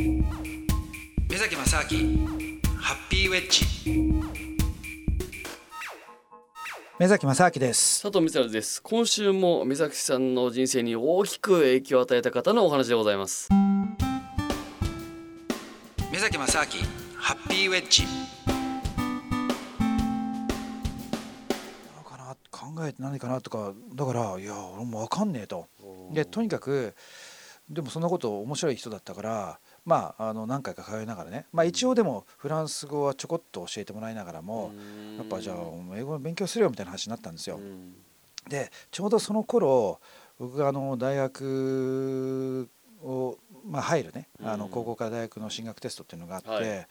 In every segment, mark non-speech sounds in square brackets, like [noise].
目崎正明ハッピーウェッジ。目崎正明です。佐藤光晴です。今週も目崎さんの人生に大きく影響を与えた方のお話でございます。目崎正明ハッピーウェッジ。かな考えて何かなとかだからいや俺も分かんねえと。でとにかくでもそんなこと面白い人だったからまあ、あの何回か通いながらね、まあ、一応でもフランス語はちょこっと教えてもらいながらもやっぱじゃあ英語の勉強するよみたいな話になったんですよ。でちょうどその頃僕があの大学を、まあ、入るね。あの高校から大学の進学テストっていうのがあって、はい、で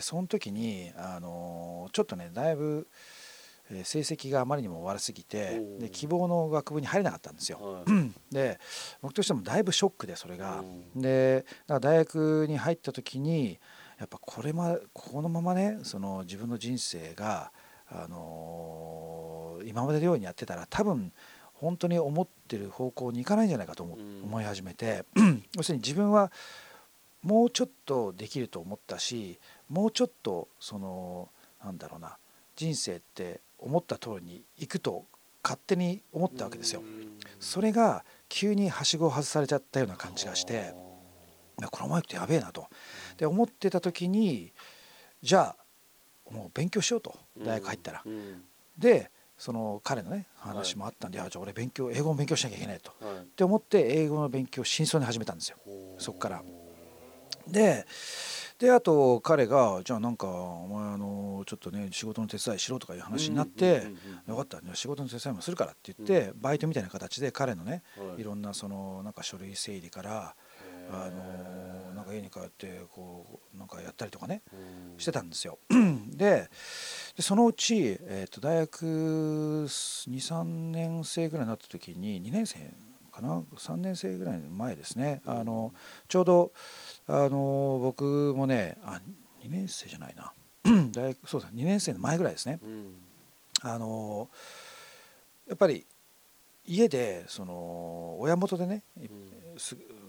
その時にあのちょっとねだいぶ。成績があまりにも悪すぎてで希望の学部に入れなかったんですよ。はい、[clears throat] で僕としてもだいぶショックでそれが。で大学に入った時にやっぱこれまこのままねその自分の人生が、あのー、今までのようにやってたら多分本当に思ってる方向に行かないんじゃないかと思,、思い始めて。[clears throat] 要するに自分はもうちょっとできると思ったしもうちょっとそのなんだろうな人生って思った通りに行くと勝手に思ったわけですよ。それが急にはしごを外されちゃったような感じがしてこのまま行くとやべえなと。で思ってた時にじゃあもう勉強しようと大学入ったら。でその彼のね話もあったんで、はい、じゃあ俺勉強英語も勉強しなきゃいけないと、はい、って思って英語の勉強を真相に始めたんですよそこから。でであと彼がじゃあなんかお前あのちょっとね仕事の手伝いしろとかいう話になってよかった仕事の手伝いもするからって言ってバイトみたいな形で彼のねい。ろんなそのなんか書類整理からあのなんか家に帰ってこうなんかやったりとかねしてたんですよ。[clears throat] でそのうち、えー、と大学23年生ぐらいになった時に2年生かな？3年生ぐらいの前ですね。あのちょうどあの僕もねあ2年生じゃないな。[clears throat] 大学そうだ2年生の前ぐらいですね、うん、あのやっぱり家でその親元でね、うん、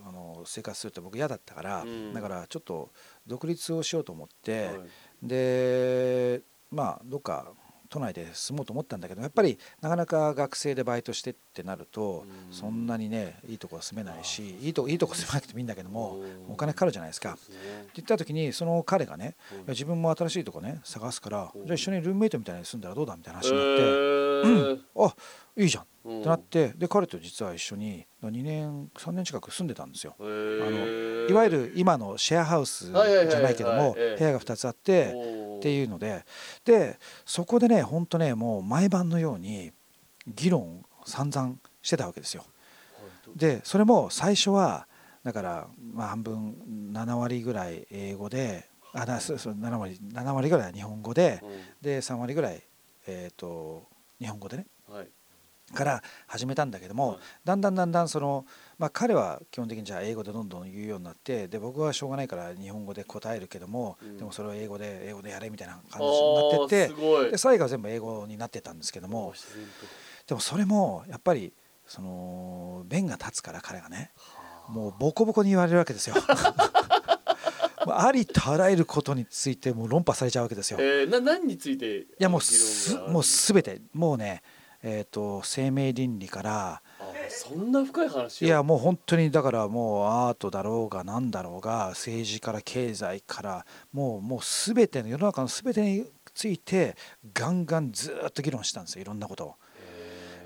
あの生活するって僕嫌だったから、うん、だからちょっと独立をしようと思って、はい、でまあどっか都内で住もうと思ったんだけどやっぱりなかなか学生でバイトしてってなるとそんなにねいいとこは住めないしいいといいとこ住まなくてもいいんだけどもお金かかるじゃないですか。って言った時にその彼がね自分も新しいとこね探すからじゃあ一緒にルームメイトみたいに住んだらどうだみたいな話になってうん。あいいじゃん。ってなってで彼と実は一緒に2年3年近く住んでたんですよ。あのいわゆる今のシェアハウスじゃないけども部屋が2つあってっていうのででそこでねほんとねもう毎晩のように議論散々してたわけですよ。でそれも最初はだからまあ半分7割ぐらい英語であだそう7割7割ぐらいは日本語で、で3割ぐらい、えー、と日本語でね、から始めたんだけども、はい、だんだんだんだんその、まあ、彼は基本的にじゃあ英語でどんどん言うようになってで僕はしょうがないから日本語で答えるけども、うん、でもそれを英語で英語でやれみたいな感じになってってで最後は全部英語になってたんですけどもでもそれもやっぱりその弁が立つから彼がねもうボコボコに言われるわけですよ。[laughs] [laughs] ありとあらゆることについても論破されちゃうわけですよ。えー、な何についていやもうすもう全て。もうねえーと、生命倫理からそんな深い話いやもう本当にだからもうアートだろうが何だろうが政治から経済からもうもう全ての世の中の全てについてガンガンずっと議論したんですよいろんなことを。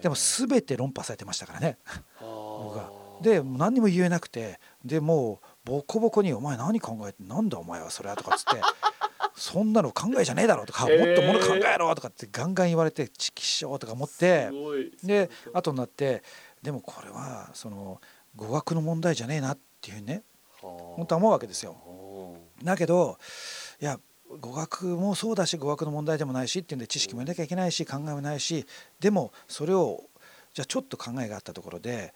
でも全て論破されてましたからね僕が。で何にも言えなくてでもうボコボコに「お前何考えてなんだお前はそれは」とかっつってそんなの考えじゃねえだろとか、もっともの考えろとかってガンガン言われてチキショーとか思ってで後になってでもこれはその語学の問題じゃねえなっていうね本当は思うわけですよ。だけどいや語学もそうだし語学の問題でもないしっていうんで知識も入れなきゃいけないし考えもないしでもそれをじゃあちょっと考えがあったところで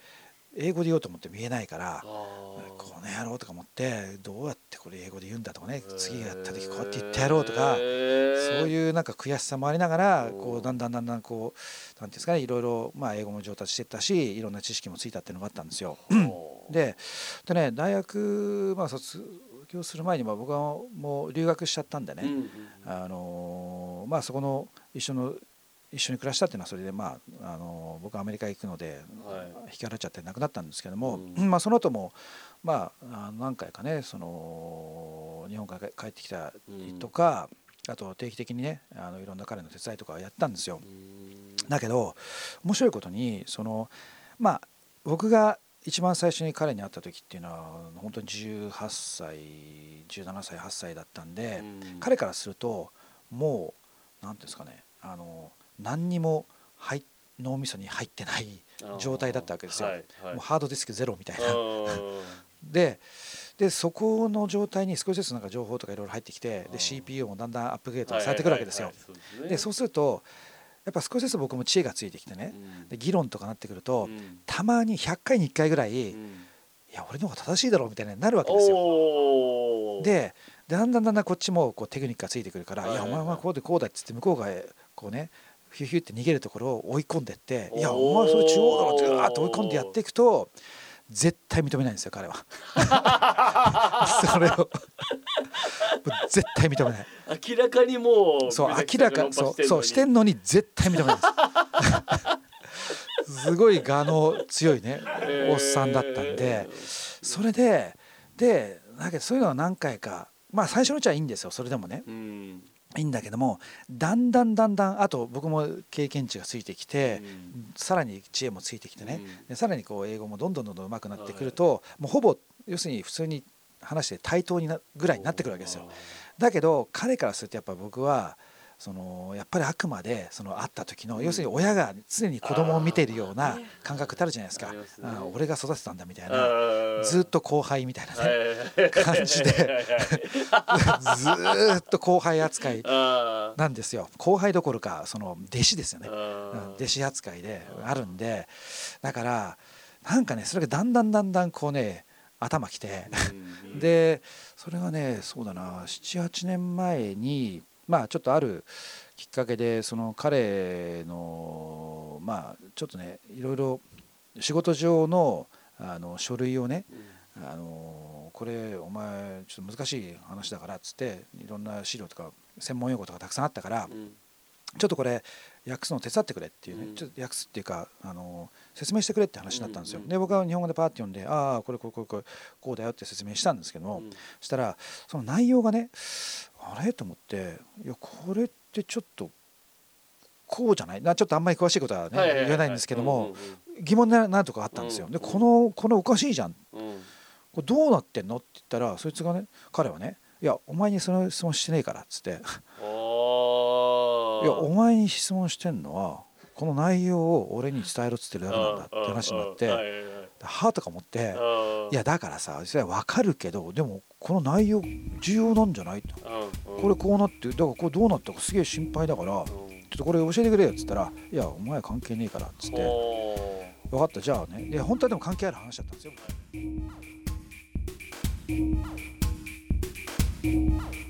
英語で言おうと思っても言えないからこの野郎とか思ってどうやってこれ英語で言うんだとかね次やった時こうやって言ってやろうとかそういうなんか悔しさもありながらこうだんだんだんだんこう何て言うんですかねいろいろまあ英語も上達してったしいろんな知識もついたっていうのがあったんですよ。ででね大学まあ卒業する前にまあ僕はもう留学しちゃったんでね、あのまあそこの一緒の一緒に暮らしたっていうのはそれでまああの僕はアメリカ行くのではい。引き払っちゃって亡くなったんですけども、うん。まあその後もまあ何回かねその日本から帰ってきたりとか、あと定期的にねあのいろんな彼の手伝いとかやったんですよ。うん。だけど面白いことにそのまあ僕が一番最初に彼に会った時っていうのは本当に18歳17歳8歳だったんで、うん。彼からするともう何ていうんですかねあの何にも入脳みそに入ってない状態だったわけですよ。はいはい。もうハードディスクゼロみたいな。あ [laughs] ででそこの状態に少しずつなんか情報とかいろいろ入ってきてで CPU もだんだんアップグレーードされてくるわけですよ。でそうするとやっぱ少しずつ僕も知恵がついてきてねうん。で議論とかなってくると、うん。たまに100回に1回ぐらい、いうん。や俺の方が正しいだろうみたいになるわけですよ。ででだんだんだんだんこっちもこうテクニックがついてくるから「はいいはい。はいやお前はこうでこうだ」っつって向こうがこうねヒューヒューって逃げるところを追い込んでって「いやお前それ中央だろ」ってガーッと追い込んでやっていくと絶対認めないんですよ彼は。[laughs] それを。絶対認めない。明らかにもうそう明らかそうそうしてんのに絶対認めないです。[laughs] すごい我の強いねおっさんだったんで。それででだけどそういうのは何回かまあ最初のうちはいいんですよそれでもね。うんいいんだけどもだんだんだんだんあと僕も経験値がついてきて、さらに知恵もついてきてね、でさらにこう英語もどんどんどんどん上手くなってくると、もうほぼ要するに普通に話して対等になぐらいになってくるわけですよ。だけど彼からするとやっぱ僕はそのやっぱりあくまでその会った時の、うん。要するに親が常に子供を見ているような感覚ってあるじゃないですか、俺が育てたんだみたいあなーずっと後輩みたいなね、はい。感じでずーっと後輩扱い [laughs] なんですよ。後輩どころかその弟子ですよね、弟子扱いであるんでだからなんかねそれがだんだんだんだんこうね頭きてうん。でそれがねそうだな78年前にまあちょっとあるきっかけでその彼のまあちょっとねいろいろ仕事上のあの書類をねあのこれお前ちょっと難しい話だからっつっていろんな資料とか専門用語とかたくさんあったからうん。ちょっとこれ訳すの手伝ってくれっていうね、うん。ちょっと訳すっていうかあの説明してくれって話になったんですよ、で僕は日本語でパーって読んでああこれこれこれこれこうだよって説明したんですけども、うん。そしたらその内容がねあれ？と思っていやこれってちょっとこうじゃない？なちょっとあんまり詳しいことはね、はいはいはい言えないんですけども、うん疑問ななとかあったんですよ、うん。でこのこのおかしいじゃん。うん。うんこれどうなってんの？って言ったらそいつがね彼はねいやお前にその質問してねえからっつって。いやお前に質問してんのはこの内容を俺に伝えろっつってるだけなんだって話になってはあとか思っていやだからさそれは分かるけどでもこの内容重要なんじゃないと。これこうなってだからこれどうなったかすげえ心配だからうん。ちょっとこれ教えてくれよっつったらいやお前関係ねえからっつって。お分かったじゃあね。で本当はでも関係ある話だったんですよ。ー